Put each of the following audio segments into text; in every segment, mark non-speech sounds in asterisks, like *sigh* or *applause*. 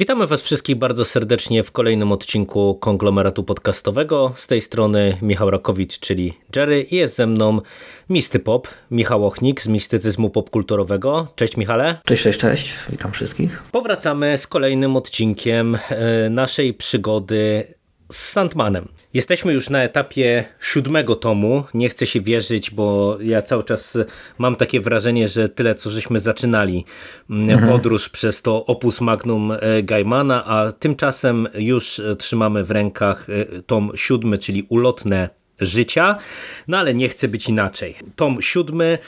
Witamy Was wszystkich bardzo serdecznie w kolejnym odcinku konglomeratu podcastowego. Z tej strony Michał Rakowicz, czyli Jerry i jest ze mną Misty Pop, Michał Ochnik z mistycyzmu popkulturowego. Cześć Michale. Cześć, cześć, cześć. Witam wszystkich. Powracamy z kolejnym odcinkiem e, naszej przygody z Sandmanem. Jesteśmy już na etapie siódmego tomu. Nie chcę się wierzyć, bo ja cały czas mam takie wrażenie, że tyle co żeśmy zaczynali mhm. podróż przez to opus magnum e, Gaimana, a tymczasem już trzymamy w rękach e, tom siódmy, czyli ulotne życia. No ale nie chce być inaczej. Tom siódmy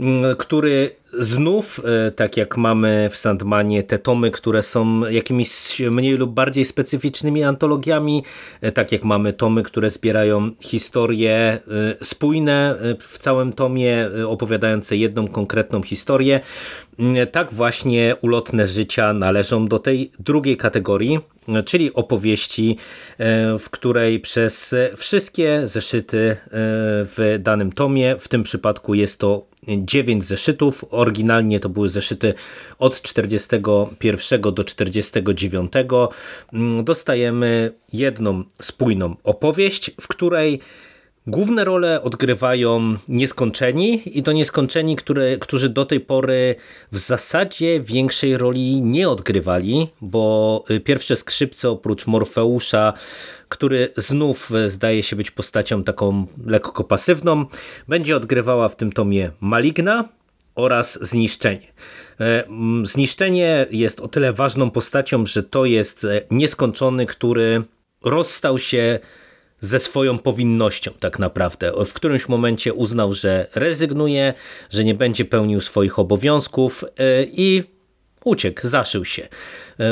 Mm, który znów, e, tak jak mamy w Sandmanie, te tomy, które są jakimiś mniej lub bardziej specyficznymi antologiami, e, tak jak mamy tomy, które zbierają historie e, spójne w całym tomie, opowiadające jedną konkretną historię, mm, tak właśnie ulotne życia należą do tej drugiej kategorii, czyli opowieści, w której przez wszystkie zeszyty w danym tomie, w tym przypadku jest to 9 zeszytów. Oryginalnie to były zeszyty od 41 do 49. Mm, dostajemy jedną spójną opowieść, w której Główne role odgrywają nieskończeni i to nieskończeni, które, którzy do tej pory w zasadzie większej roli nie odgrywali, bo y, pierwsze skrzypce oprócz Morfeusza, który znów y, zdaje się być postacią taką lekko pasywną, będzie odgrywała w tym tomie Maligna oraz Zniszczenie. E, zniszczenie jest o tyle ważną postacią, że to jest e, nieskończony, który rozstał się ze swoją powinnością tak naprawdę. W którymś momencie uznał, że rezygnuje, że nie będzie pełnił swoich obowiązków e, i uciekł, zaszył się.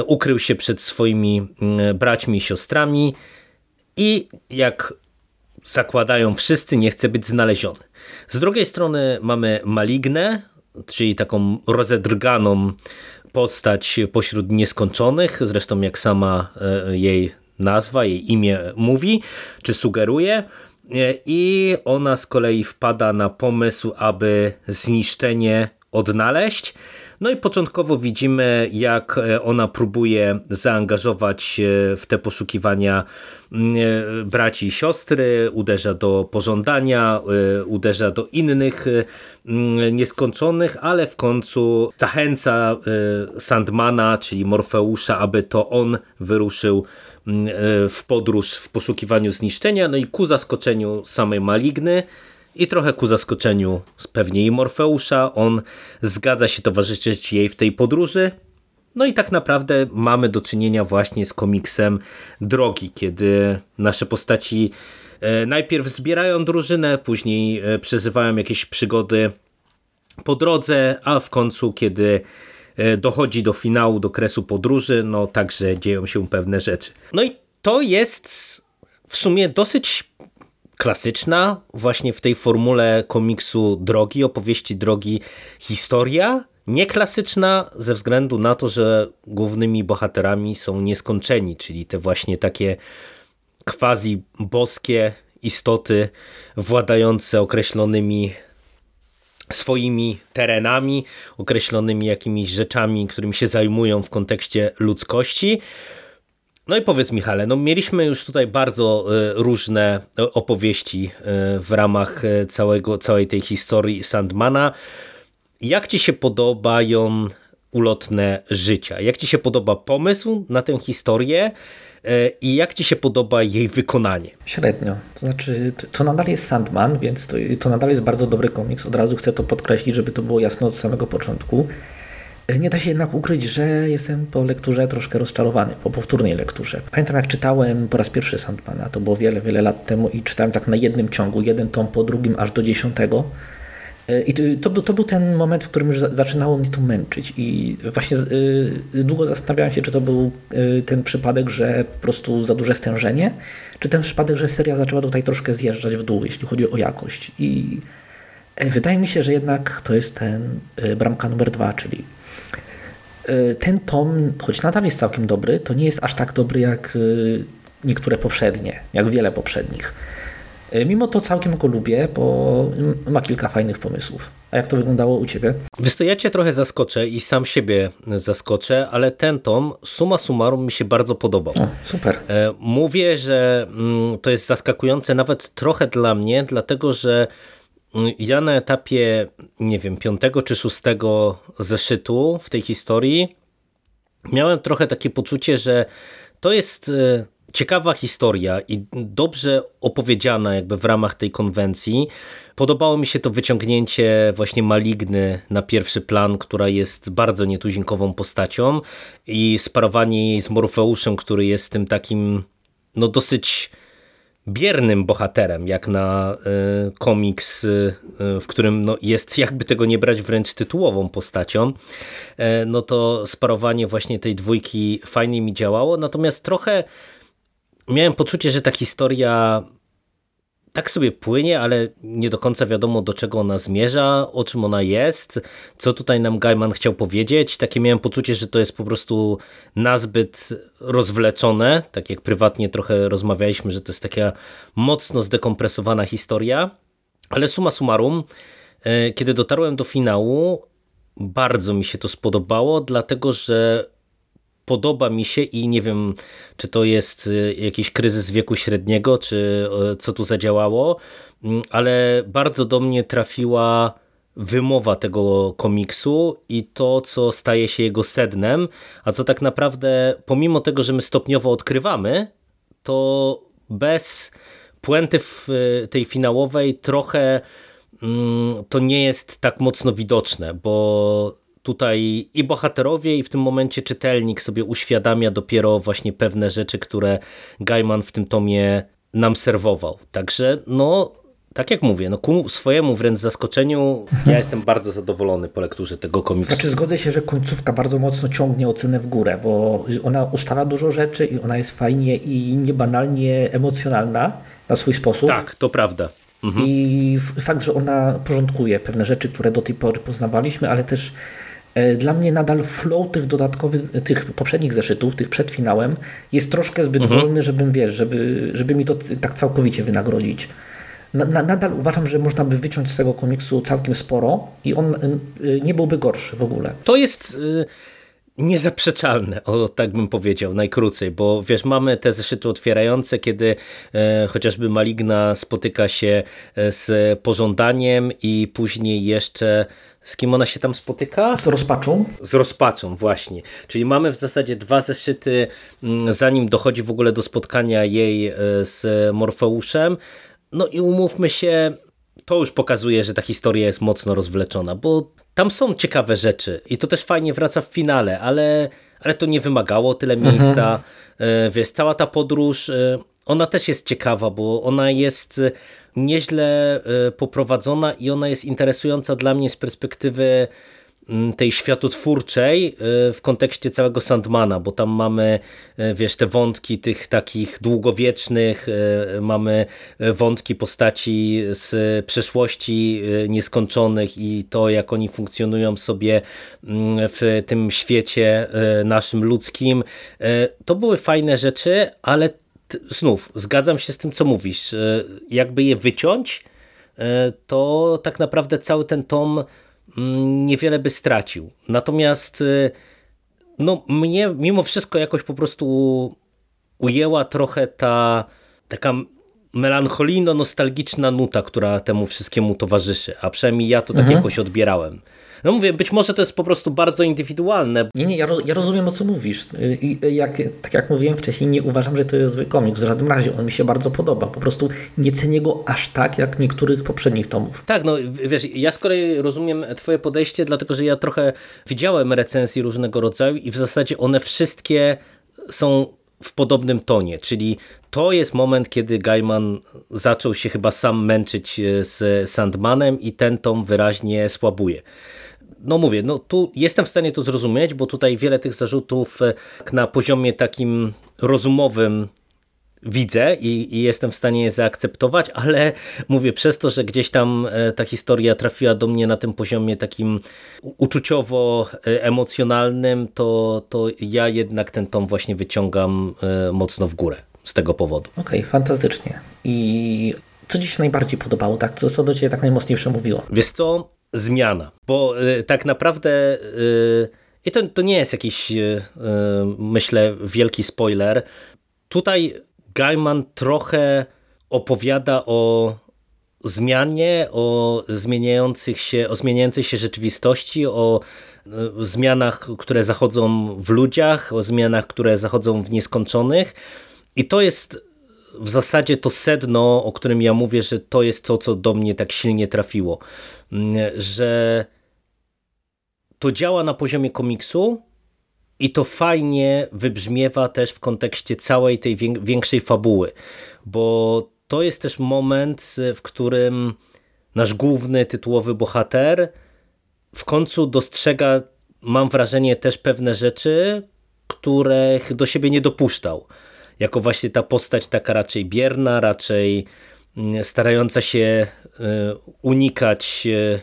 Ukrył się przed swoimi braćmi i siostrami i jak zakładają wszyscy, nie chce być znaleziony. Z drugiej strony mamy Malignę, czyli taką rozedrganą postać pośród nieskończonych, zresztą jak sama e, jej nazwa, jej imię mówi, czy sugeruje. I ona z kolei wpada na pomysł, aby zniszczenie odnaleźć. No i początkowo widzimy, jak ona próbuje zaangażować w te poszukiwania mm, braci i siostry, uderza do pożądania, y, uderza do innych mm, nieskończonych, ale w końcu zachęca Sandmana, czyli Morfeusza, aby to on wyruszył Mm, e, w podróż w poszukiwaniu zniszczenia, no i ku zaskoczeniu samej Maligny i trochę ku zaskoczeniu pewnie i Morfeusza, on zgadza się towarzyszyć jej w tej podróży. No i tak naprawdę mamy do czynienia właśnie z komiksem drogi, kiedy nasze postaci e, najpierw zbierają drużynę, później e, przeżywają jakieś przygody po drodze, a w końcu, kiedy E, dochodzi do finału, do kresu podróży, no także dzieją się pewne rzeczy. No i to jest w sumie dosyć klasyczna właśnie w tej formule komiksu drogi, opowieści drogi historia, nieklasyczna ze względu na to, że głównymi bohaterami są nieskończeni, czyli te właśnie takie quasi boskie istoty władające określonymi swoimi terenami, określonymi jakimiś rzeczami, którymi się zajmują w kontekście ludzkości. No i powiedz Michale, no mieliśmy już tutaj bardzo e, różne e, opowieści e, w ramach całego, całej tej historii Sandmana. Jak ci się podobają ulotne życia? Jak ci się podoba pomysł na tę historię? I jak Ci się podoba jej wykonanie? Średnio. To znaczy, to nadal jest Sandman, więc to, to nadal jest bardzo dobry komiks. Od razu chcę to podkreślić, żeby to było jasne od samego początku. Nie da się jednak ukryć, że jestem po lekturze troszkę rozczarowany, po powtórnej lekturze. Pamiętam jak czytałem po raz pierwszy Sandmana, to było wiele, wiele lat temu i czytałem tak na jednym ciągu, jeden tom po drugim aż do dziesiątego. I to, to, był ten moment, w którym już zaczynało mnie to męczyć i właśnie y, długo zastanawiałem się, czy to był y, ten przypadek, że po prostu za duże stężenie, czy ten przypadek, że seria zaczęła tutaj troszkę zjeżdżać w dół, jeśli chodzi o jakość. I wydaje mi się, że jednak to jest ten e, bramka numer dwa, czyli ten tom, choć nadal jest całkiem dobry, to nie jest aż tak dobry jak niektóre poprzednie, jak wiele poprzednich. Mimo to całkiem go lubię, bo ma kilka fajnych pomysłów. A jak to wyglądało u Ciebie? Wiesz ja Cię trochę zaskoczę i sam siebie zaskoczę, ale ten tom suma summarum mi się bardzo podobał. O, super. Mówię, że mm, to jest zaskakujące nawet trochę dla mnie, dlatego że ja na etapie, nie wiem, piątego czy szóstego zeszytu w tej historii miałem trochę takie poczucie, że to jest e, ciekawa historia i dobrze opowiedziana jakby w ramach tej konwencji. Podobało mi się to wyciągnięcie właśnie Maligny na pierwszy plan, która jest bardzo nietuzinkową postacią i sparowanie jej z Morfeuszem, który jest tym takim no dosyć biernym bohaterem, jak na y, komiks, y, w którym no, jest, jakby tego nie brać, wręcz tytułową postacią, y, no to sparowanie właśnie tej dwójki fajnie mi działało, natomiast trochę miałem poczucie, że ta historia tak sobie płynie, ale nie do końca wiadomo do czego ona zmierza, o czym ona jest, co tutaj nam Gaiman chciał powiedzieć. Takie miałem poczucie, że to jest po prostu nazbyt rozwleczone, tak jak prywatnie trochę rozmawialiśmy, że to jest taka mocno zdekompresowana historia, ale suma summarum, e, kiedy dotarłem do finału, bardzo mi się to spodobało, dlatego że podoba mi się i nie wiem, czy to jest y, jakiś kryzys wieku średniego, czy co tu zadziałało, mm, ale bardzo do mnie trafiła wymowa tego komiksu i to, co staje się jego sednem, a co tak naprawdę, pomimo tego, że my stopniowo odkrywamy, to bez puenty w y, tej finałowej trochę mm, to nie jest tak mocno widoczne, bo tutaj i bohaterowie, i w tym momencie czytelnik sobie uświadamia dopiero właśnie pewne rzeczy, które Gaiman w tym tomie nam serwował. Także no, tak jak mówię, no ku swojemu wręcz zaskoczeniu ja jestem bardzo zadowolony po lekturze tego komiksu. Znaczy zgodzę się, że końcówka bardzo mocno ciągnie ocenę w górę, bo ona ustala dużo rzeczy i ona jest fajnie i niebanalnie emocjonalna na swój sposób. Tak, to prawda. Mhm. I fakt, że ona porządkuje pewne rzeczy, które do tej pory poznawaliśmy, ale też dla mnie nadal flow tych dodatkowych, tych poprzednich zeszytów, tych przed finałem, jest troszkę zbyt mhm. wolny, żebym, wiesz, żeby, żeby mi to tak całkowicie wynagrodzić. Na, na, nadal uważam, że można by wyciąć z tego komiksu całkiem sporo i on y, nie byłby gorszy w ogóle. To jest... Y niezaprzeczalne, o tak bym powiedział, najkrócej, bo wiesz, mamy te zeszyty otwierające, kiedy e, chociażby Maligna spotyka się e, z pożądaniem i później jeszcze z kim ona się tam spotyka? Z rozpaczą. Z rozpaczą, właśnie. Czyli mamy w zasadzie dwa zeszyty, mm, zanim dochodzi w ogóle do spotkania jej e, z Morfeuszem. No i umówmy się, to już pokazuje, że ta historia jest mocno rozwleczona, bo tam są ciekawe rzeczy i to też fajnie wraca w finale, ale, ale to nie wymagało tyle mhm. miejsca. Mhm. Wiesz, cała ta podróż, e, ona też jest ciekawa, bo ona jest nieźle poprowadzona i ona jest interesująca dla mnie z perspektywy Mm, tej światotwórczej y, w kontekście całego Sandmana, bo tam mamy, y, wiesz, te wątki tych takich długowiecznych, y, mamy wątki postaci z przeszłości nieskończonych i to, jak oni funkcjonują sobie mm, w tym świecie naszym ludzkim. To były fajne rzeczy, ale znów zgadzam się z tym, co mówisz. Jakby je wyciąć, to tak naprawdę cały ten tom Mm, niewiele by stracił. Natomiast y, no, mnie mimo wszystko jakoś po prostu ujęła trochę ta taka melancholijno-nostalgiczna nuta, która temu wszystkiemu towarzyszy, a przynajmniej ja to tak mhm. jakoś odbierałem. No mówię, być może to jest po prostu bardzo indywidualne. Nie, nie, ja, roz, ja rozumiem o co mówisz. I jak, tak jak mówiłem wcześniej, nie uważam, że to jest zły komiks. W żadnym razie on mi się bardzo podoba. Po prostu nie cenię go aż tak, jak niektórych poprzednich tomów. Tak, no wiesz, ja z kolei rozumiem twoje podejście, dlatego że ja trochę widziałem recenzji różnego rodzaju i w zasadzie one wszystkie są w podobnym tonie, czyli to jest moment, kiedy Gaiman zaczął się chyba sam męczyć e, z Sandmanem i ten tom wyraźnie słabuje no mówię, no tu jestem w stanie to zrozumieć, bo tutaj wiele tych zarzutów e, na poziomie takim rozumowym widzę i, i, jestem w stanie je zaakceptować, ale mówię, przez to, że gdzieś tam e, ta historia trafiła do mnie na tym poziomie takim uczuciowo-emocjonalnym, to, to ja jednak ten tom właśnie wyciągam e, mocno w górę z tego powodu. Okej, okay, fantastycznie. I co Ci się najbardziej podobało? Tak? Co, co do Ciebie tak najmocniej przemówiło? Wiesz co? Zmiana. Bo y, tak naprawdę... Y, i to, to nie jest jakiś, y, myślę, wielki spoiler. Tutaj Gaiman trochę opowiada o zmianie, o zmieniających się, o zmieniającej się rzeczywistości, o zmianach, które zachodzą w ludziach, o zmianach, które zachodzą w nieskończonych. I to jest w zasadzie to sedno, o którym ja mówię, że to jest to, co do mnie tak silnie trafiło. Mm, że to działa na poziomie komiksu i to fajnie wybrzmiewa też w kontekście całej tej większej fabuły, bo to jest też moment, w którym nasz główny tytułowy bohater w końcu dostrzega, mam wrażenie, też pewne rzeczy, których do siebie nie dopuszczał jako właśnie ta postać taka raczej bierna, raczej mm, starająca się e, unikać e,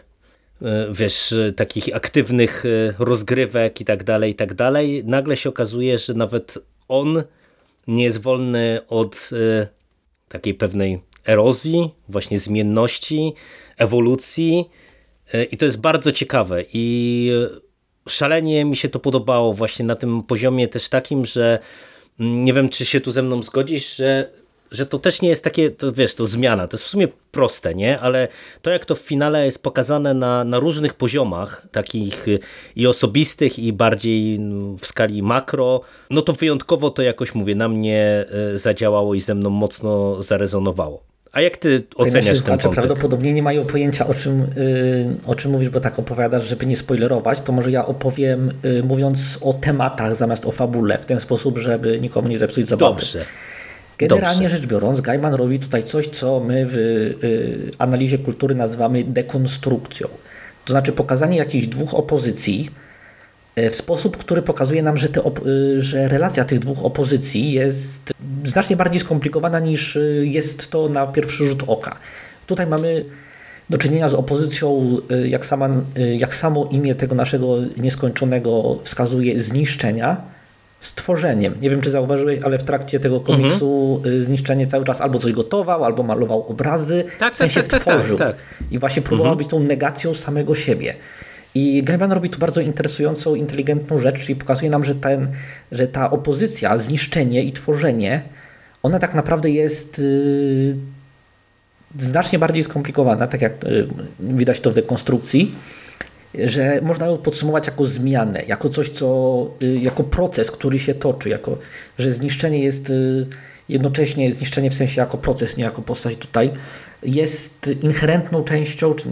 e, wiesz, takich aktywnych rozgrywek i tak dalej, i tak dalej. Nagle się okazuje, że nawet on nie jest wolny od takiej pewnej erozji, właśnie zmienności, ewolucji i to jest bardzo ciekawe i szalenie mi się to podobało właśnie na tym poziomie też takim, że nie wiem, czy się tu ze mną zgodzisz, że, że to też nie jest takie, to wiesz, to zmiana, to jest w sumie proste, nie? Ale to jak to w finale jest pokazane na, na różnych poziomach, takich i osobistych, i bardziej w skali makro, no to wyjątkowo to jakoś, mówię, na mnie e, zadziałało i ze mną mocno zarezonowało. A jak ty oceniasz ten wątek? Prawdopodobnie nie mają pojęcia o czym, yy, o czym mówisz, bo tak opowiadasz, żeby nie spoilerować, to może ja opowiem yy, mówiąc o tematach zamiast o fabule, w ten sposób, żeby nikomu nie zepsuć zabawy. Dobrze. Generalnie Dobrze. rzecz biorąc, Gaiman robi tutaj coś, co my w yy, analizie kultury nazywamy dekonstrukcją. To znaczy pokazanie jakichś dwóch opozycji, w sposób, który pokazuje nam, że, y, że relacja tych dwóch opozycji jest znacznie bardziej skomplikowana niż y, jest to na pierwszy rzut oka. Tutaj mamy do czynienia z opozycją, jak, sama, jak samo imię tego naszego nieskończonego wskazuje, zniszczenia, stworzeniem. Nie wiem, czy zauważyłeś, ale w trakcie tego komiksu mhm. zniszczenie cały czas albo coś gotował, albo malował obrazy, tak, w sensie tak, tak, tak tworzył. Tak, I właśnie próbował mhm. być tą negacją samego siebie. I Gaiman robi tu bardzo interesującą, inteligentną rzecz, czyli pokazuje nam, że, ten, że ta opozycja, zniszczenie i tworzenie, ona tak naprawdę jest yy, znacznie bardziej skomplikowana, tak jak yy, widać to w dekonstrukcji, że można ją podsumować jako zmianę, jako coś, co, yy, jako proces, który się toczy, jako, że zniszczenie jest y, jednocześnie, zniszczenie w sensie jako proces, nie jako postać tutaj, jest inherentną częścią, czy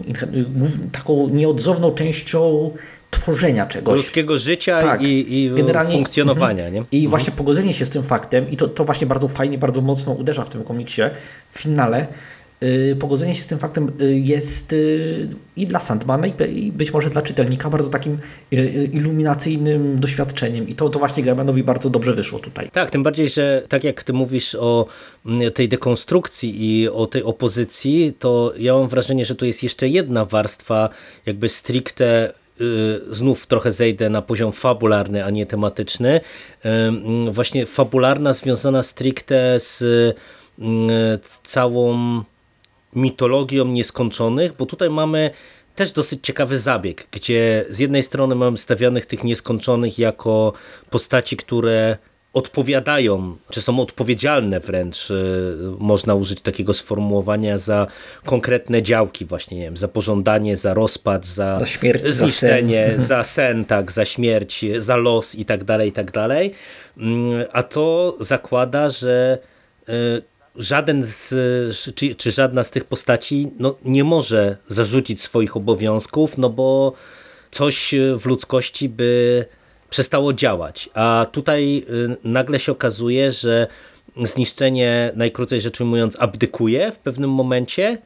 taką nieodzowną częścią tworzenia czegoś. Ludzkiego życia tak, i, i generalnie, funkcjonowania. Nie? I mhm. właśnie pogodzenie się z tym faktem, i to, to właśnie bardzo fajnie, bardzo mocno uderza w tym komiksie, w finale, pogodzenie się z tym faktem y, jest y, i dla Sandmana i być może dla czytelnika bardzo takim iluminacyjnym doświadczeniem i to, to właśnie Gaimanowi bardzo dobrze wyszło tutaj. Tak, tym bardziej, że tak jak ty mówisz o mm, tej dekonstrukcji i o tej opozycji, to ja mam wrażenie, że tu jest jeszcze jedna warstwa jakby stricte znów trochę zejdę na poziom fabularny, a nie tematyczny. Mm, właśnie fabularna związana stricte z całą mitologią nieskończonych, bo tutaj mamy też dosyć ciekawy zabieg, gdzie z jednej strony mamy stawianych tych nieskończonych jako postaci, które odpowiadają, czy są odpowiedzialne wręcz, y, można użyć takiego sformułowania za konkretne działki właśnie, nie wiem, za pożądanie, za rozpad, za, za śmierć, zniszczenie, za sen. za sen, tak, za śmierć, za los i tak dalej, i tak dalej. Mm, a to zakłada, że y, żaden z, czy, czy żadna z tych postaci no, nie może zarzucić swoich obowiązków, no bo coś w ludzkości by przestało działać. A tutaj y, nagle się okazuje, że zniszczenie, najkrócej rzecz ujmując, abdykuje w pewnym momencie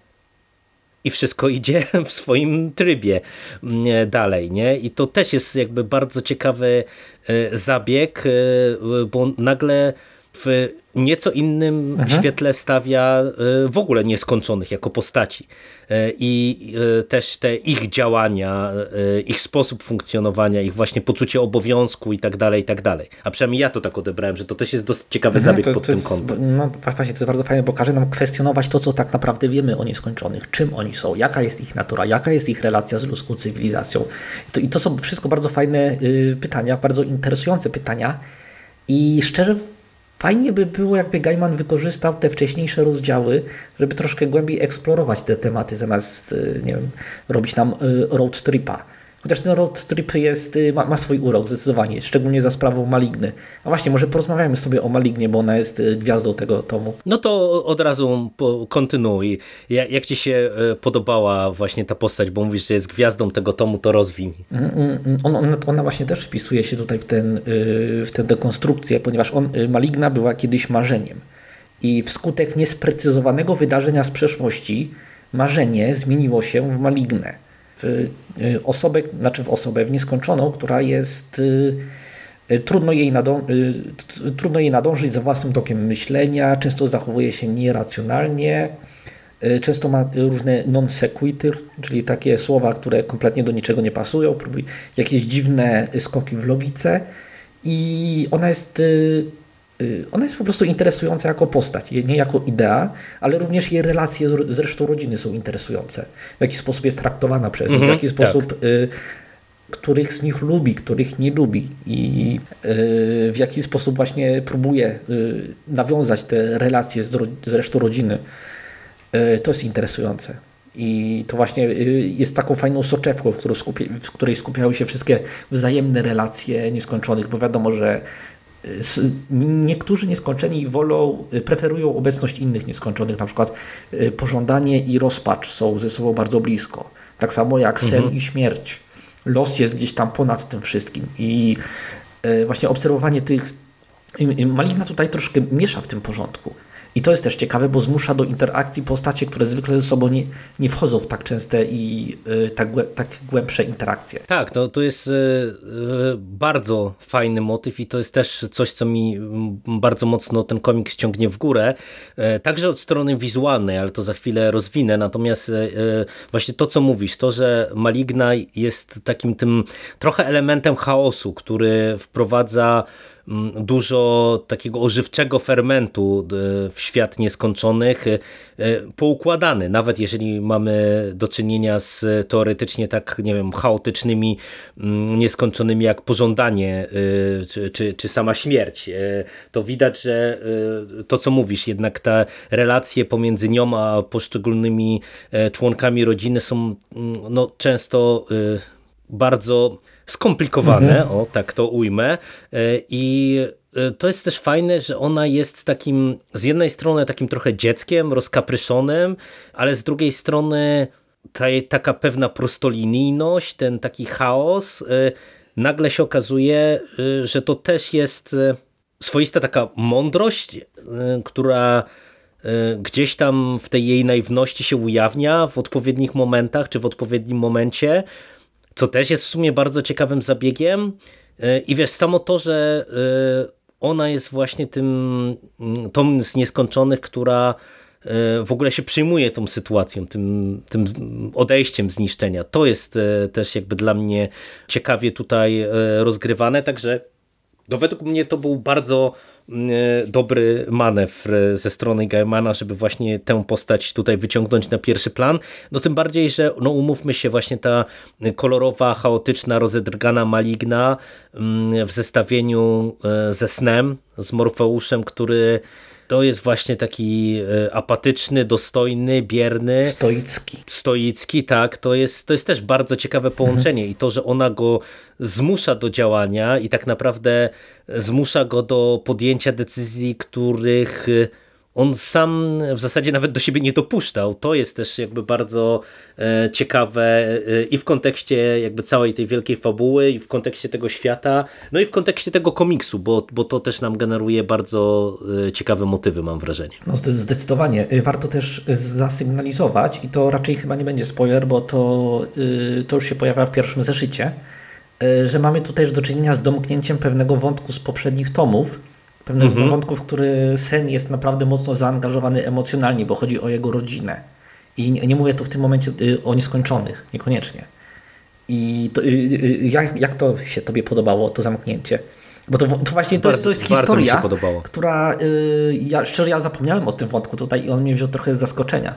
i wszystko *laughs* idzie w swoim trybie mm, dalej. Nie? I to też jest jakby bardzo ciekawy y, zabieg, y, bo nagle w nieco innym mhm. świetle stawia y, w ogóle nieskończonych jako postaci. Y, I y, też te ich działania, ich sposób funkcjonowania, ich właśnie poczucie obowiązku i tak dalej, i tak dalej. A przynajmniej ja to tak odebrałem, że to też jest dosyć ciekawy mhm, zabieg to, pod to tym jest, kątem. No właśnie, to jest bardzo fajne, bo każe nam kwestionować to, co tak naprawdę wiemy o nieskończonych. Czym oni są, jaka jest ich natura, jaka jest ich relacja z ludzką cywilizacją. To, i to są wszystko bardzo fajne pytania, bardzo interesujące pytania. I szczerze Fajnie by było, jakby Gaiman wykorzystał te wcześniejsze rozdziały, żeby troszkę głębiej eksplorować te tematy, zamiast y, nie wiem, robić nam y, road tripa. Chociaż ten road trip jest, y, ma, ma, swój urok zdecydowanie, szczególnie za sprawą Maligny. A właśnie, może porozmawiamy sobie o Malignie, bo ona jest y, gwiazdą tego tomu. No to od razu kontynuuj. Jak ci się y, podobała właśnie ta postać, bo mówisz, że jest gwiazdą tego tomu, to rozwin. Mm, mm, mm. Ona, ona właśnie też wpisuje się tutaj w, ten, w tę dekonstrukcję, ponieważ on, Maligna była kiedyś marzeniem. I wskutek niesprecyzowanego wydarzenia z przeszłości marzenie zmieniło się w malignę w y, osobę, znaczy w osobę w nieskończoną, która jest y, y, trudno jej, trudno jej nadążyć za własnym tokiem myślenia, często zachowuje się nieracjonalnie, często ma różne non sequitur, czyli takie słowa, które kompletnie do niczego nie pasują, jakieś dziwne skoki w logice i ona jest ona jest po prostu interesująca jako postać, nie jako idea, ale również jej relacje z resztą rodziny są interesujące. W jaki sposób jest traktowana przez nich, w mhm, jaki sposób tak. y, których z nich lubi, których nie lubi i y, w jaki sposób właśnie próbuje y, nawiązać te relacje z, z resztą rodziny. Y, to jest interesujące. I to właśnie y, jest taką fajną soczewką, w, w której skupiały się wszystkie wzajemne relacje nieskończonych, bo wiadomo, że Niektórzy nieskończeni wolą, y, preferują obecność innych nieskończonych, na przykład y, pożądanie i rozpacz są ze sobą bardzo blisko. Tak samo jak sen mhm. i śmierć. Los jest gdzieś tam ponad tym wszystkim i y, właśnie obserwowanie tych Maligna tutaj troszkę miesza w tym porządku. I to jest też ciekawe, bo zmusza do interakcji postacie, które zwykle ze sobą nie, nie wchodzą w tak częste i y, tak, tak głębsze interakcje. Tak, to, to jest y, y, bardzo fajny motyw i to jest też coś, co mi bardzo mocno ten komiks ciągnie w górę. Także od strony wizualnej, ale to za chwilę rozwinę. Natomiast właśnie to, co mówisz, to, że Maligna jest takim tym trochę elementem chaosu, który wprowadza Mm, dużo takiego ożywczego fermentu e, w świat nieskończonych, e, poukładany, nawet jeżeli mamy do czynienia z teoretycznie tak, nie wiem, chaotycznymi, mm, nieskończonymi jak pożądanie e, czy, czy, czy sama śmierć. To widać, że to co mówisz, jednak te relacje pomiędzy nią a poszczególnymi członkami rodziny są mm, no, często bardzo skomplikowane, mhm. o tak to ujmę. E, I e, to jest też fajne, że ona jest takim, z jednej strony takim trochę dzieckiem, rozkapryszonym, ale z drugiej strony ta, taka pewna prostolinijność, ten taki chaos, e, nagle się okazuje, że to też jest swoista taka mądrość, która gdzieś tam w tej jej naiwności się ujawnia w odpowiednich momentach, czy w odpowiednim momencie, co też jest w sumie bardzo ciekawym zabiegiem. E, I wiesz, samo to, że e, ona jest właśnie tym, mm, tą z nieskończonych, która e, w ogóle się przyjmuje tą sytuacją, tym, tym odejściem zniszczenia. To jest też jakby dla mnie ciekawie tutaj rozgrywane, także no według mnie to był bardzo dobry manewr ze strony Gaimana, żeby właśnie tę postać tutaj wyciągnąć na pierwszy plan. No tym bardziej, że no umówmy się, właśnie ta kolorowa, chaotyczna, rozedrgana maligna mm, w zestawieniu e, ze snem, z Morfeuszem, który to jest właśnie taki e, apatyczny, dostojny, bierny. Stoicki. Stoicki, tak. To jest, to jest też bardzo ciekawe połączenie mhm. i to, że ona go zmusza do działania i tak naprawdę zmusza go do podjęcia decyzji, których on sam w zasadzie nawet do siebie nie dopuszczał. To jest też jakby bardzo e, ciekawe e, i w kontekście jakby całej tej wielkiej fabuły, i w kontekście tego świata, no i w kontekście tego komiksu, bo, bo to też nam generuje bardzo e, ciekawe motywy, mam wrażenie. No zdecydowanie. Warto też zasygnalizować i to raczej chyba nie będzie spoiler, bo to, to już się pojawia w pierwszym zeszycie, że mamy tutaj już do czynienia z domknięciem pewnego wątku z poprzednich tomów, Pewnych mhm. wątków, w który Sen jest naprawdę mocno zaangażowany emocjonalnie, bo chodzi o jego rodzinę. I nie, nie mówię tu w tym momencie y, o nieskończonych, niekoniecznie. I to, y, y, jak, jak to się tobie podobało, to zamknięcie? Bo to, to właśnie to, bardzo, to jest historia, która, ja, szczerze ja zapomniałem o tym wątku tutaj i on mnie wziął trochę z zaskoczenia.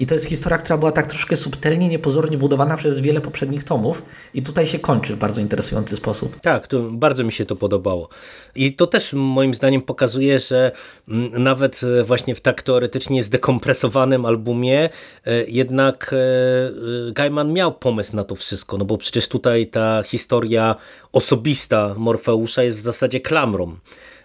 I to jest historia, która była tak troszkę subtelnie, niepozornie budowana przez wiele poprzednich tomów i tutaj się kończy w bardzo interesujący sposób. Tak, to bardzo mi się to podobało. I to też moim zdaniem pokazuje, że mm, nawet e, właśnie w tak teoretycznie zdekompresowanym albumie e, jednak e, Gaiman miał pomysł na to wszystko, no bo przecież tutaj ta historia osobista Morfeusza jest w zasadzie klamrą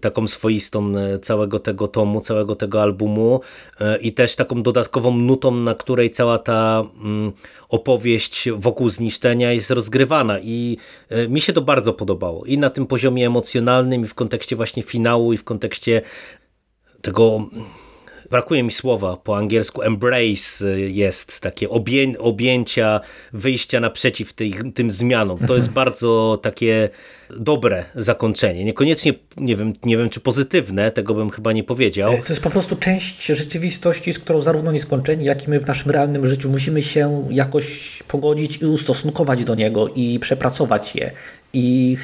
taką swoistą e, całego tego tomu, całego tego albumu e, i też taką dodatkową nutą, na której cała ta mm, opowieść wokół zniszczenia jest rozgrywana. I e, mi się to bardzo podobało. I na tym poziomie emocjonalnym i w kontekście właśnie finału i w kontekście tego brakuje mi słowa po angielsku, embrace jest takie obję, objęcia, wyjścia naprzeciw tej, tym zmianom. To jest *laughs* bardzo takie dobre zakończenie. Niekoniecznie, nie wiem, nie wiem czy pozytywne, tego bym chyba nie powiedział. E, to jest po prostu część rzeczywistości, z którą zarówno nieskończeni, jak i my w naszym realnym życiu musimy się jakoś pogodzić i ustosunkować do niego i przepracować je. I,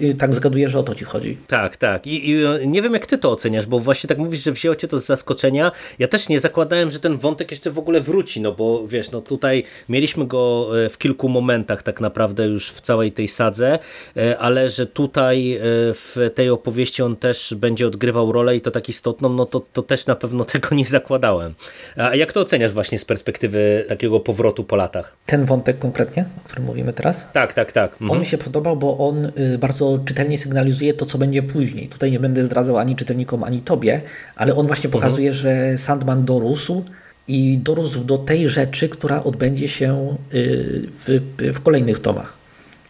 i tak zgaduję, że o to ci chodzi. Tak, tak. I, I, nie wiem, jak ty to oceniasz, bo właśnie tak mówisz, że wzięło cię to z zaskoczenia. Ja też nie zakładałem, że ten wątek jeszcze w ogóle wróci, no bo wiesz, no tutaj mieliśmy go e, w kilku momentach tak naprawdę już w całej tej sadze, e, ale że tutaj e, w tej opowieści on też będzie odgrywał rolę i to tak istotną, no to, to też na pewno *laughs* tego nie zakładałem. A jak to oceniasz właśnie z perspektywy takiego powrotu po latach? Ten wątek konkretnie, o którym mówimy teraz? Tak, tak, tak. Mhm. On mi się podobał, bo on y, bardzo czytelnie sygnalizuje to, co będzie później. Tutaj nie będę zdradzał ani czytelnikom, ani tobie, ale on właśnie mhm. pokazuje, mhm. że Sandman dorósł i dorósł do tej rzeczy, która odbędzie się y, w, w kolejnych tomach.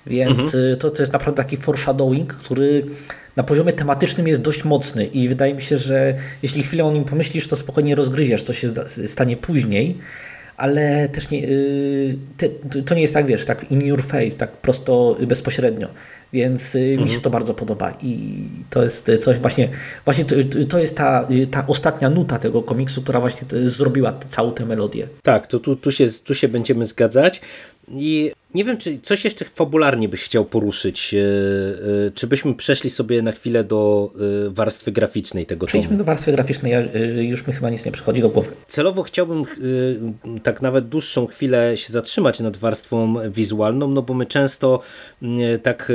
Więc mhm. Y, to, to jest naprawdę taki foreshadowing, który na poziomie tematycznym jest dość mocny i wydaje mi się, że jeśli chwilę o nim pomyślisz, to spokojnie rozgryziesz, co się stanie później, ale też nie, y, to nie jest tak, wiesz, tak in your face, tak prosto, bezpośrednio, więc mhm. mi się mhm. to bardzo podoba i to jest coś właśnie, właśnie to, to jest ta, ta ostatnia nuta tego komiksu, która właśnie zrobiła całą tę melodię. Tak, to tu, tu, się, tu się będziemy zgadzać i nie wiem, czy coś jeszcze fabularnie byś chciał poruszyć. E, e, czy byśmy przeszli sobie na chwilę do e, warstwy graficznej tego Przejdźmy tomu? do warstwy graficznej, już mi chyba nic nie przychodzi do głowy. Celowo chciałbym tak nawet dłuższą chwilę się zatrzymać nad warstwą wizualną, no bo my często tak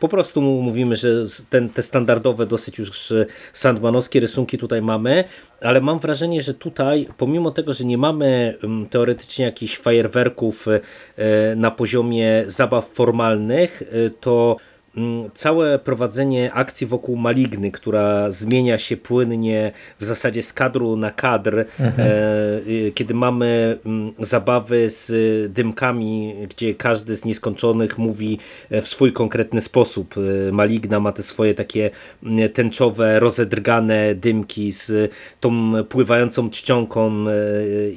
po prostu mówimy, że ten, te standardowe dosyć już sandmanowskie rysunki tutaj mamy, ale mam wrażenie, że tutaj pomimo tego, że nie mamy teoretycznie jakichś fajerwerków na poziomie zabaw formalnych, y, to mm, całe prowadzenie akcji wokół Maligny, która zmienia się płynnie w zasadzie z kadru na kadr, mhm. E, y, kiedy mamy mm, zabawy z dymkami, gdzie każdy z nieskończonych mówi e, w swój konkretny sposób. E, Maligna ma te swoje takie mm, tęczowe, rozedrgane dymki z tą pływającą czcionką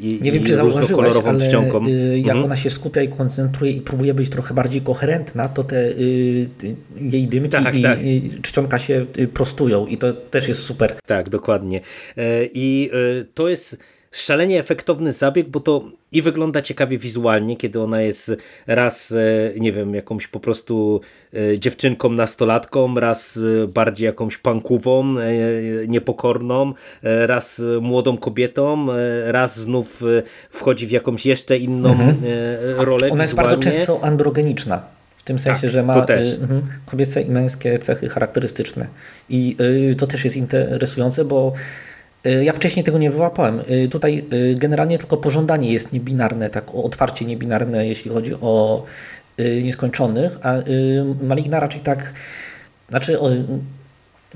i, Nie wiem, czy różnokolorową ale czcionką. Y, jak mhm. ona się skupia i koncentruje i próbuje być trochę bardziej koherentna, to te y, jej dymki tak, i, tak. i czcionka się prostują i to też jest super. Tak, dokładnie. I to jest szalenie efektowny zabieg, bo to i wygląda ciekawie wizualnie, kiedy ona jest raz, e, nie wiem, jakąś po prostu e, dziewczynką, nastolatką, raz e, bardziej jakąś pankową, niepokorną, raz młodą kobietą, raz znów wchodzi w jakąś jeszcze inną mhm. rolę Ona jest bardzo często androgeniczna. W tym sensie, tak, że ma y, kobiece i męskie cechy charakterystyczne. I y, to też jest interesujące, bo Y, ja wcześniej tego nie wyłapałem. Tutaj generalnie tylko pożądanie jest niebinarne, tak otwarcie niebinarne, jeśli chodzi o nieskończonych, a Maligna raczej tak, znaczy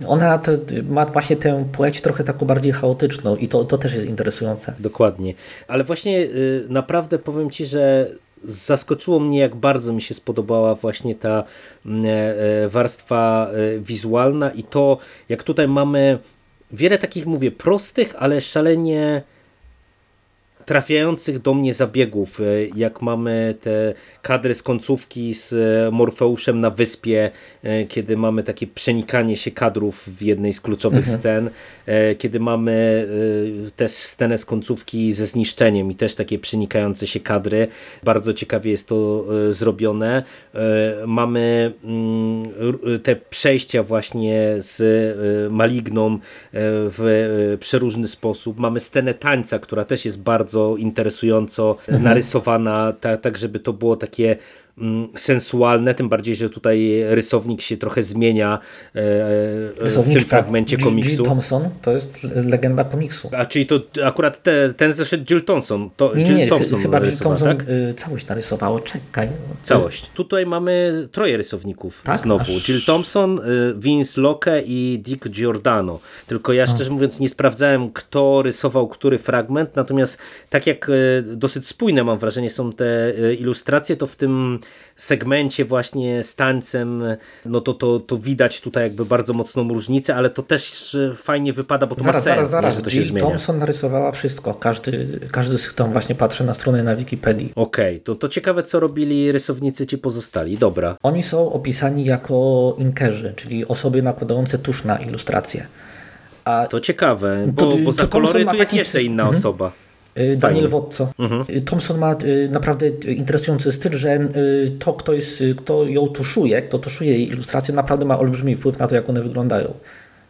ona to, ma właśnie tę płeć trochę taką bardziej chaotyczną i to, to też jest interesujące. Dokładnie. Ale właśnie naprawdę powiem Ci, że zaskoczyło mnie, jak bardzo mi się spodobała właśnie ta mm, e, e, warstwa e, wizualna i to, jak tutaj mamy wiele takich, mówię, prostych, ale szalenie trafiających do mnie zabiegów, jak mamy te kadry z końcówki z Morfeuszem na wyspie, kiedy mamy takie przenikanie się kadrów w jednej z kluczowych mhm. scen, kiedy mamy też scenę z końcówki ze zniszczeniem i też takie przenikające się kadry. Bardzo ciekawie jest to zrobione. Mamy mm, te przejścia właśnie z Maligną w przeróżny sposób. Mamy scenę tańca, która też jest bardzo interesująco mhm. narysowana, tak, tak żeby to było takie sensualne, tym bardziej, że tutaj rysownik się trochę zmienia e, e, w tym fragmencie komiksu. Jill Thompson to jest legenda komiksu. A czyli to akurat te, ten zeszedł Jill Thompson. To, nie, nie, Thompson chyba Jill Thompson tak? Y, całość narysowało. Czekaj. Całość. Tutaj mamy troje rysowników tak? znowu. Aż... Jill Thompson, y, Vince Locke i Dick Giordano. Tylko ja szczerze mówiąc nie sprawdzałem, kto rysował który fragment, natomiast tak jak y, dosyć spójne mam wrażenie są te ilustracje, to w tym segmencie właśnie z tańcem, no to, to, to widać tutaj jakby bardzo mocną różnicę, ale to też fajnie wypada, bo to zaraz, ma sens, zaraz, zaraz. Nie, że to się zmienia. Thompson narysowała wszystko, każdy, każdy z tam właśnie patrzy na stronę na Wikipedii. Okej, okay, to, to ciekawe co robili rysownicy ci pozostali, dobra. Oni są opisani jako inkerzy, czyli osoby nakładające tusz na ilustrację. A to ciekawe, bo, to, bo za kolory tu jest jeszcze inna mhm. osoba. Y, Daniel Wodco. Mhm. Y, Thompson ma y, naprawdę interesujący styl, że to, kto, jest, kto ją tuszuje, kto tuszuje jej ilustracje, naprawdę ma olbrzymi wpływ na to, jak one wyglądają.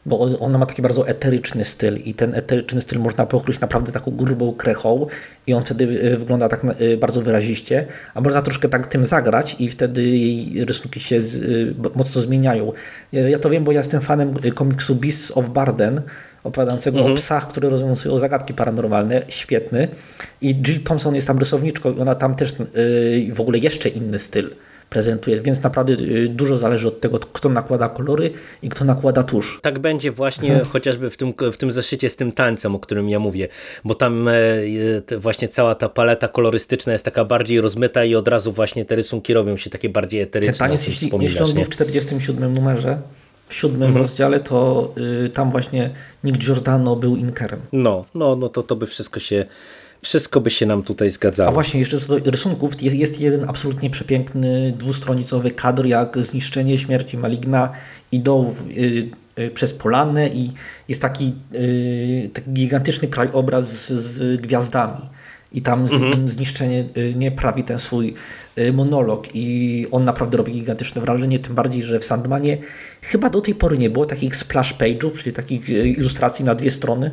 Bo ona ma taki bardzo eteryczny styl i ten eteryczny styl można pokryć naprawdę taką grubą krechą i on wtedy wygląda tak bardzo wyraziście, a można troszkę tak tym zagrać i wtedy jej rysunki się mocno zmieniają. Ja to wiem, bo ja jestem fanem komiksu Beasts of Barden, opowiadającego mhm. o psach, które rozwiązują zagadki paranormalne, świetny. I Jill Thompson jest tam rysowniczką i ona tam też yy, w ogóle jeszcze inny styl prezentuje, więc naprawdę y, dużo zależy od tego, kto nakłada kolory i kto nakłada tusz. Tak będzie właśnie hmm. chociażby w tym, w tym zeszycie z tym tańcem, o którym ja mówię, bo tam e, właśnie cała ta paleta kolorystyczna jest taka bardziej rozmyta i od razu właśnie te rysunki robią się takie bardziej eteryczne. Ten taniec, jeśli, jeśli on był w 47 numerze, w siódmym mhm. rozdziale, to y, tam właśnie Nick Giordano był Inkerem. No, no, no to, to by wszystko się wszystko by się nam tutaj zgadzało. A właśnie, jeszcze co do rysunków, jest, jest jeden absolutnie przepiękny dwustronicowy kadr, jak zniszczenie śmierci Maligna idą y, y, przez Polanę i jest taki, y, taki gigantyczny krajobraz z, z gwiazdami i tam mhm. zniszczenie y, nie prawi ten swój y, monolog i on naprawdę robi gigantyczne wrażenie, tym bardziej, że w Sandmanie chyba do tej pory nie było takich splash page'ów, czyli takich y, ilustracji na dwie strony,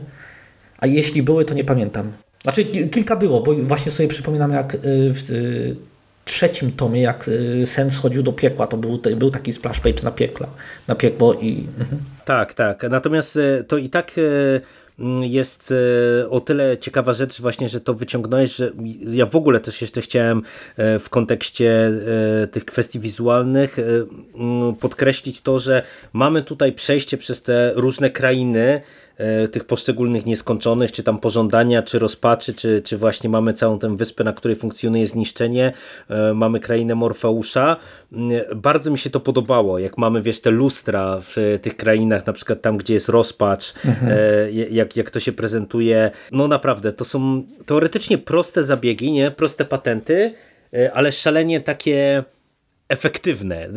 a jeśli były, to nie pamiętam. Znaczy kilka było, bo właśnie sobie przypominam jak w trzecim tomie, jak Sen schodził do piekła, to był, był taki splash page na piekla, na piekło i... Mhm. Tak, tak, natomiast to i tak jest e, o tyle ciekawa rzecz właśnie, że to wyciągnąłeś, że ja w ogóle też jeszcze chciałem e, w kontekście e, tych kwestii wizualnych mm, podkreślić to, że mamy tutaj przejście przez te różne krainy, tych poszczególnych nieskończonych, czy tam pożądania, czy rozpaczy, czy, czy właśnie mamy całą tę wyspę, na której funkcjonuje zniszczenie, e, mamy krainę Morfeusza. Mm, bardzo mi się to podobało, jak mamy, wiesz, te lustra w tych krainach, na przykład tam, gdzie jest rozpacz, mhm. E, jak, jak to się prezentuje. No naprawdę, to są teoretycznie proste zabiegi, nie? Proste patenty, ale szalenie takie efektywne e,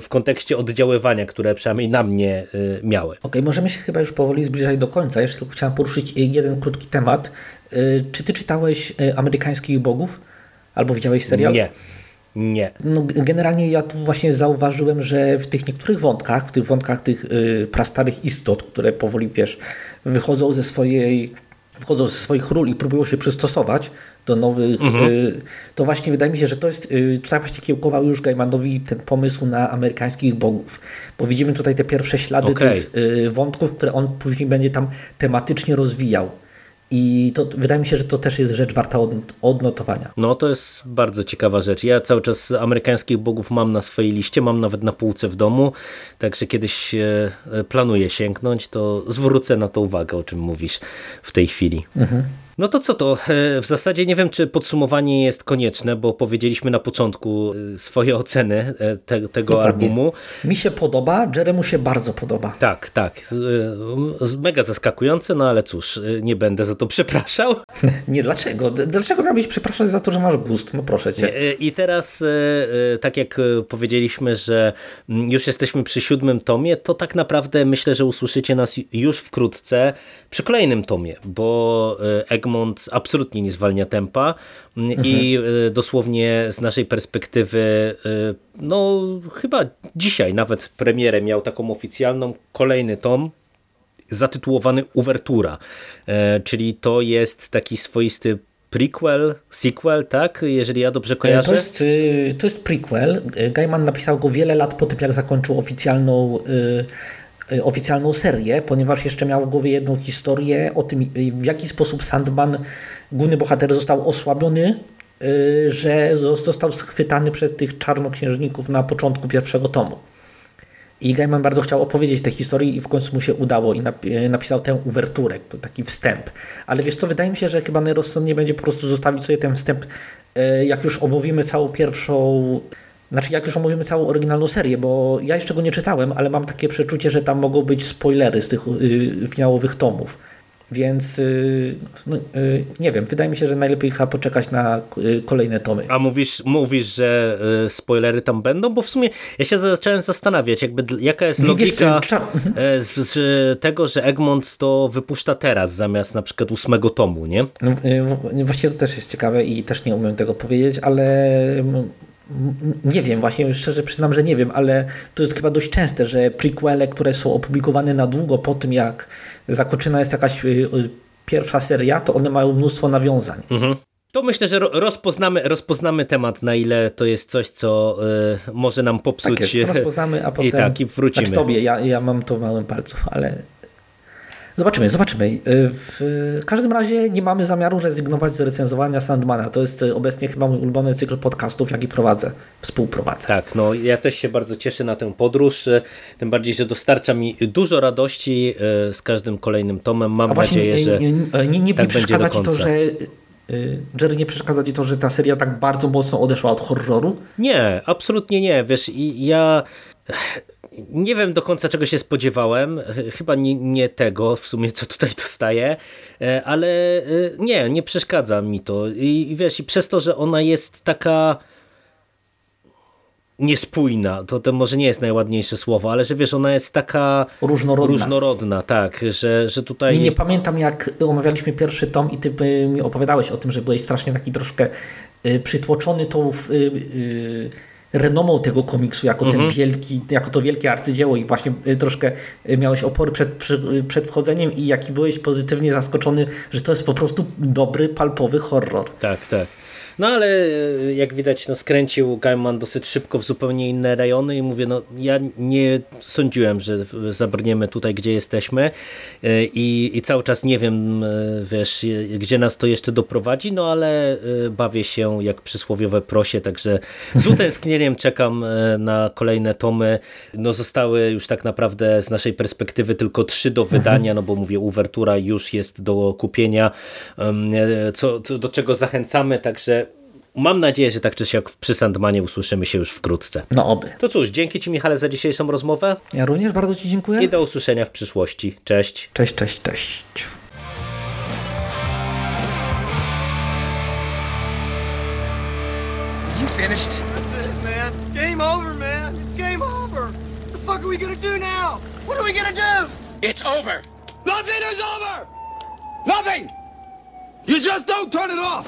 w kontekście oddziaływania, które przynajmniej na mnie e, miały. Okej, okay, możemy się chyba już powoli zbliżać do końca. Jeszcze tylko chciałem poruszyć jeden krótki temat. E, czy ty czytałeś Amerykańskich Bogów? Albo widziałeś serial? Nie. Nie. No, generalnie ja tu właśnie zauważyłem, że w tych niektórych wątkach, w tych wątkach tych prastarych istot, które powoli, wiesz, wychodzą ze swojej wchodzą ze swoich ról i próbują się przystosować do nowych, mhm. Y, to właśnie wydaje mi się, że to jest, y, tutaj właśnie kiełkował już Gaimanowi ten pomysł na amerykańskich bogów, bo widzimy tutaj te pierwsze ślady okay. tych y, wątków, które on później będzie tam tematycznie rozwijał. I to wydaje mi się, że to też jest rzecz warta odnotowania. No to jest bardzo ciekawa rzecz. Ja cały czas amerykańskich bogów mam na swojej liście, mam nawet na półce w domu, także kiedyś e, planuję sięgnąć, to zwrócę na to uwagę, o czym mówisz w tej chwili. Mhm. No to co to? E, w zasadzie nie wiem, czy podsumowanie jest konieczne, bo powiedzieliśmy na początku e, swoje oceny e, te, tego Dokładnie. albumu. Mi się podoba, Jeremu się bardzo podoba. Tak, tak. Mega zaskakujące, no ale cóż, nie będę za to przepraszał. *laughs* Nie, dlaczego? Dlaczego miałbyś przepraszać za to, że masz gust? No proszę cię. I teraz, tak jak powiedzieliśmy, że mm, już jesteśmy przy siódmym tomie, to tak naprawdę myślę, że usłyszycie nas już wkrótce przy kolejnym tomie, bo Egmont absolutnie nie zwalnia tempa mm, i e, dosłownie z naszej perspektywy, e, no chyba dzisiaj nawet premierę miał taką oficjalną, kolejny tom, zatytułowany Uwertura, e, czyli to jest taki swoisty prequel, sequel, tak? Jeżeli ja dobrze kojarzę. To jest, y, to jest prequel. Y, Gaiman napisał go wiele lat po tym, jak zakończył oficjalną, y, y, oficjalną serię, ponieważ jeszcze miał w głowie jedną historię o tym, y, w jaki sposób Sandman, główny bohater, został osłabiony, y, że zo- został schwytany przez tych czarnoksiężników na początku pierwszego tomu. I Gaiman bardzo chciał opowiedzieć tę historię i w końcu mu się udało i napi- napisał tę uwerturę, taki wstęp. Ale wiesz co, wydaje mi się, że chyba najrozsądniej będzie po prostu zostawić sobie ten wstęp, jak już omówimy całą pierwszą, znaczy jak już omówimy całą oryginalną serię, bo ja jeszcze go nie czytałem, ale mam takie przeczucie, że tam mogą być spoilery z tych y, finałowych tomów. Więc y, no, y, nie wiem, wydaje mi się, że najlepiej chyba poczekać na y, kolejne tomy. A mówisz, mówisz, że spoilery tam będą? Bo w sumie ja się zacząłem zastanawiać, jakby jaka jest logika mhm. z, z tego, że Egmont to wypuszcza teraz zamiast na przykład ósmego tomu, nie? No, w- Właściwie to też jest ciekawe i też nie umiem tego powiedzieć, ale nie wiem, właśnie szczerze przyznam, że nie wiem, ale to jest chyba dość częste, że prequele, które są opublikowane na długo po tym, jak zakończona jest jakaś y, y, pierwsza seria, to one mają mnóstwo nawiązań. Mhm. To myślę, że ro- rozpoznamy, rozpoznamy temat, na ile to jest coś, co y, może nam popsuć. Tak jest, rozpoznamy, a potem... I tak, i wrócimy. Znaczy tobie, ja, ja mam to w małym palcu, ale... Zobaczymy, zobaczymy. Y, W każdym razie nie mamy zamiaru rezygnować z recenzowania Sandmana. To jest y, obecnie chyba mój ulubiony cykl podcastów, jaki prowadzę, współprowadzę. Tak, no ja też się bardzo cieszę na tę podróż, y, tym bardziej, że dostarcza mi dużo radości z każdym kolejnym tomem. Mam A właśnie nadzieję, że nie, nie, nie, nie tak przeszkadza ci to, że Jerry, nie przeszkadza ci to, że ta seria tak bardzo mocno odeszła od horroru? Nie, absolutnie nie. Wiesz, i ja nie wiem do końca czego się spodziewałem. Chyba nie, nie tego w sumie, co tutaj dostaję, e, ale e, nie, nie przeszkadza mi to. I, i wiesz, i przez to, że ona jest taka niespójna, to, to może nie jest najładniejsze słowo, ale że wiesz, ona jest taka Różnorodna. różnorodna tak, że, że tutaj... Nie, nie pamiętam jak omawialiśmy pierwszy tom i ty y, mi opowiadałeś o tym, że byłeś strasznie taki troszkę y, przytłoczony tą y, y, renomą tego komiksu jako ten wielki, jako to wielkie arcydzieło i właśnie y, troszkę y, miałeś opory przed, przy, y, przed wchodzeniem i jaki byłeś pozytywnie zaskoczony, że to jest po prostu dobry, palpowy horror. Tak, tak. No ale e, jak widać, no, skręcił Gaiman dosyć szybko w zupełnie inne rejony i mówię, no ja nie sądziłem, że zabrniemy tutaj, gdzie jesteśmy e, i, i cały czas nie wiem, e, wiesz, gdzie nas to jeszcze doprowadzi, no ale bawię się jak przysłowiowe prosie, także z utęsknieniem czekam na kolejne tomy. No zostały już tak naprawdę z naszej perspektywy tylko trzy do wydania, no bo mówię, uwertura już jest do kupienia, co, co, do czego zachęcamy, także mam nadzieję, że tak czy siak przy Sandmanie usłyszymy się już wkrótce. No oby. To cóż, dzięki Ci Michale za dzisiejszą rozmowę Ja również bardzo Ci dziękuję. i do usłyszenia w przyszłości. Cześć. Cześć, cześć, cześć. You finished? That's it, man. Game over, man. It's game over. What the fuck are we gonna do now? What are we gonna do? It's over. Nothing is over! Nothing! You just don't turn it off!